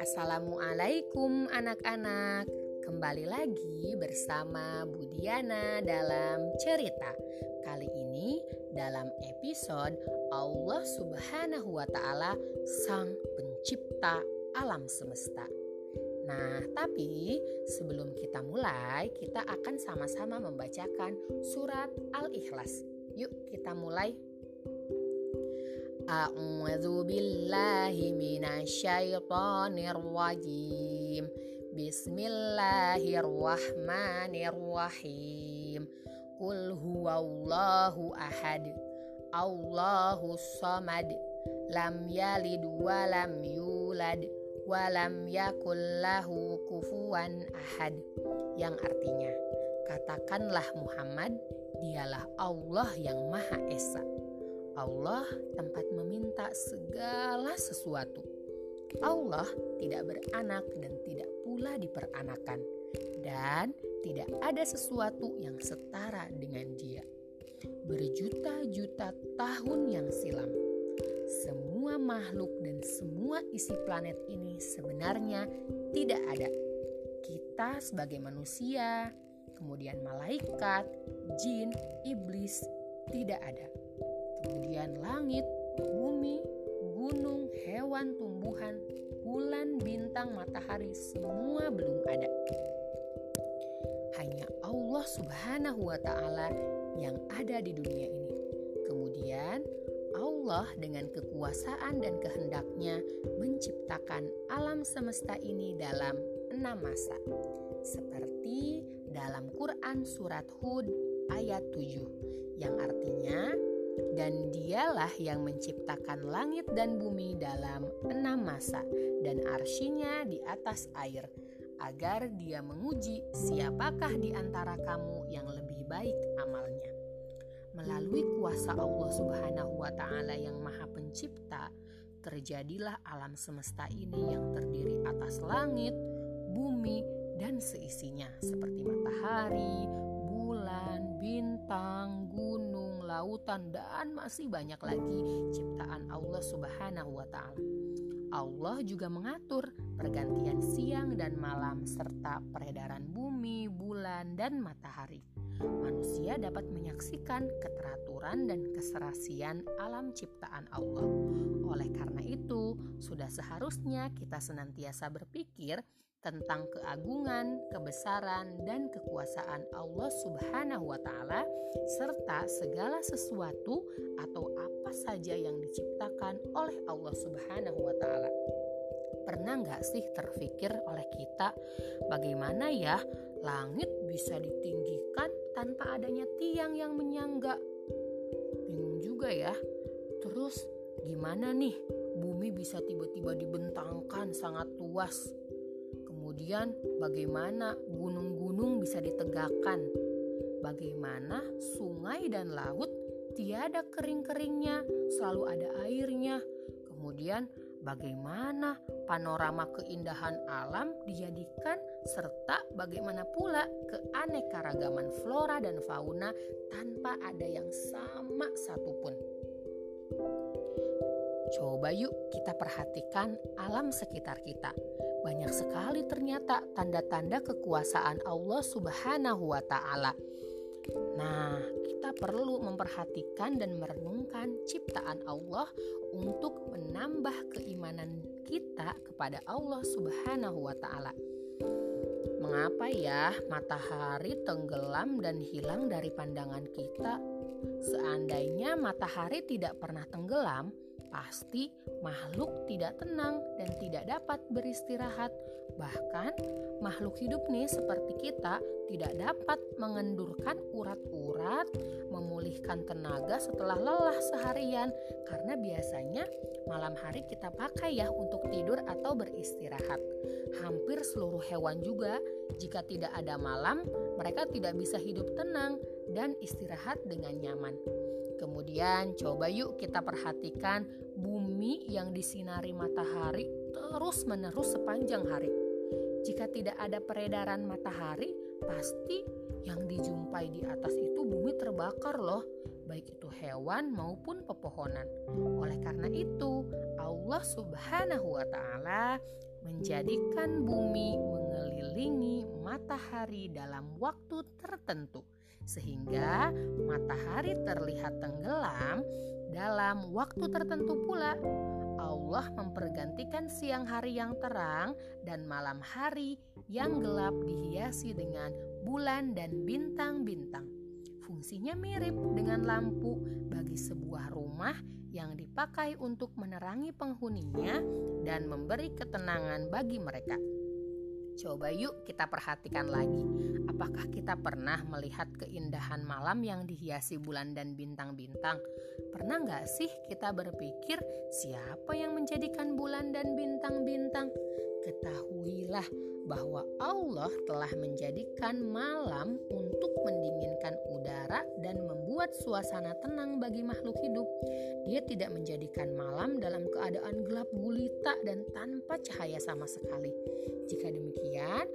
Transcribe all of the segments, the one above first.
Assalamualaikum anak-anak. Kembali lagi bersama Budiana dalam cerita. Kali ini dalam episode Allah subhanahu wa ta'ala Sang pencipta alam semesta. Nah tapi sebelum kita mulai Kita akan sama-sama membacakan surat Al-Ikhlas. Yuk kita mulai A'udzu billahi minasyaitonir rajim. Bismillahirrahmanirrahim. Qul huwallahu ahad. Allahu samad. Lam yalid wa lam yulad wa lam yakul lahu kufuwan ahad. Yang artinya, katakanlah Muhammad, dialah Allah yang Maha Esa Allah tempat meminta segala sesuatu. Allah tidak beranak dan tidak pula diperanakan, dan tidak ada sesuatu yang setara dengan Dia. Berjuta-juta tahun yang silam, semua makhluk dan semua isi planet ini sebenarnya tidak ada. Kita, sebagai manusia, kemudian malaikat, jin, iblis, tidak ada kemudian langit, bumi, gunung, hewan, tumbuhan, bulan, bintang, matahari, semua belum ada. Hanya Allah Subhanahu wa Ta'ala yang ada di dunia ini. Kemudian, Allah dengan kekuasaan dan kehendaknya menciptakan alam semesta ini dalam enam masa. Seperti dalam Quran surat Hud ayat 7 yang artinya dan dialah yang menciptakan langit dan bumi dalam enam masa dan arsinya di atas air agar dia menguji siapakah di antara kamu yang lebih baik amalnya. Melalui kuasa Allah Subhanahu wa taala yang Maha Pencipta, terjadilah alam semesta ini yang terdiri atas langit, bumi, dan seisinya seperti matahari, bulan, bintang, gunung, lautan, dan masih banyak lagi ciptaan Allah Subhanahu wa Ta'ala. Allah juga mengatur pergantian siang dan malam, serta peredaran bumi, bulan, dan matahari. Manusia dapat menyaksikan keteraturan dan keserasian alam ciptaan Allah. Oleh karena itu, sudah seharusnya kita senantiasa berpikir tentang keagungan, kebesaran, dan kekuasaan Allah Subhanahu wa Ta'ala, serta segala sesuatu atau apa saja yang diciptakan oleh Allah Subhanahu wa Ta'ala. Pernah nggak sih terfikir oleh kita bagaimana ya langit bisa ditinggikan tanpa adanya tiang yang menyangga? Bingung juga ya. Terus gimana nih bumi bisa tiba-tiba dibentangkan sangat luas Kemudian bagaimana gunung-gunung bisa ditegakkan? Bagaimana sungai dan laut tiada kering-keringnya, selalu ada airnya. Kemudian bagaimana panorama keindahan alam dijadikan serta bagaimana pula keanekaragaman flora dan fauna tanpa ada yang sama satupun. Coba yuk kita perhatikan alam sekitar kita. Banyak sekali ternyata tanda-tanda kekuasaan Allah Subhanahu wa taala. Nah, kita perlu memperhatikan dan merenungkan ciptaan Allah untuk menambah keimanan kita kepada Allah Subhanahu wa taala. Mengapa ya matahari tenggelam dan hilang dari pandangan kita? Seandainya matahari tidak pernah tenggelam, pasti makhluk tidak tenang dan tidak dapat beristirahat. Bahkan makhluk hidup nih seperti kita tidak dapat mengendurkan urat-urat, memulihkan tenaga setelah lelah seharian karena biasanya malam hari kita pakai ya untuk tidur atau beristirahat. Hampir seluruh hewan juga jika tidak ada malam, mereka tidak bisa hidup tenang dan istirahat dengan nyaman. Kemudian coba yuk kita perhatikan bumi yang disinari matahari terus-menerus sepanjang hari. Jika tidak ada peredaran matahari, pasti yang dijumpai di atas itu bumi terbakar loh baik itu hewan maupun pepohonan. Oleh karena itu, Allah Subhanahu wa Ta'ala menjadikan bumi mengelilingi matahari dalam waktu tertentu, sehingga matahari terlihat tenggelam dalam waktu tertentu pula. Allah mempergantikan siang hari yang terang dan malam hari yang gelap dihiasi dengan bulan dan bintang-bintang. Fungsinya mirip dengan lampu bagi sebuah rumah yang dipakai untuk menerangi penghuninya dan memberi ketenangan bagi mereka. Coba yuk kita perhatikan lagi. Apakah kita pernah melihat keindahan malam yang dihiasi bulan dan bintang-bintang? Pernah nggak sih kita berpikir siapa yang menjadikan bulan dan bintang-bintang? Ketahuilah bahwa Allah telah menjadikan malam untuk membuat suasana tenang bagi makhluk hidup. Dia tidak menjadikan malam dalam keadaan gelap gulita dan tanpa cahaya sama sekali. Jika demikian,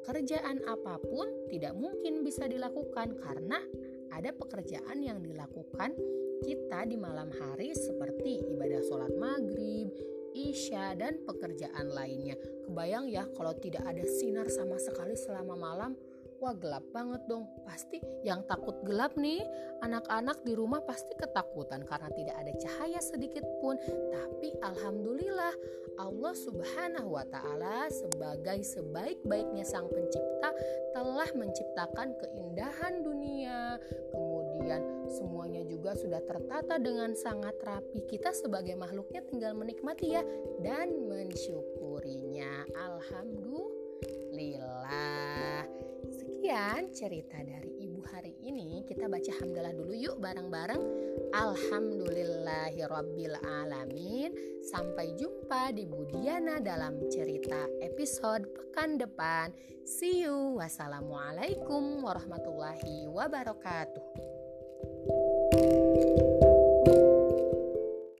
pekerjaan apa pun tidak mungkin bisa dilakukan karena ada pekerjaan yang dilakukan kita di malam hari seperti ibadah sholat maghrib, isya, dan pekerjaan lainnya. Kebayang ya kalau tidak ada sinar sama sekali selama malam, wah gelap banget dong. Pasti yang takut gelap nih, anak-anak di rumah pasti ketakutan karena tidak ada cahaya sedikit pun. Tapi alhamdulillah Allah Subhanahu wa taala sebagai sebaik-baiknya sang pencipta telah menciptakan keindahan dunia, kemudian semuanya juga sudah tertata dengan sangat rapi. Kita sebagai makhluknya tinggal menikmati ya dan mensyukurinya. Alhamdulillah. Cerita dari Ibu hari ini. Kita baca hamdalah dulu yuk bareng-bareng. Alamin. Sampai jumpa di Budiana dalam cerita episode pekan depan. See you. Wassalamualaikum warahmatullahi wabarakatuh.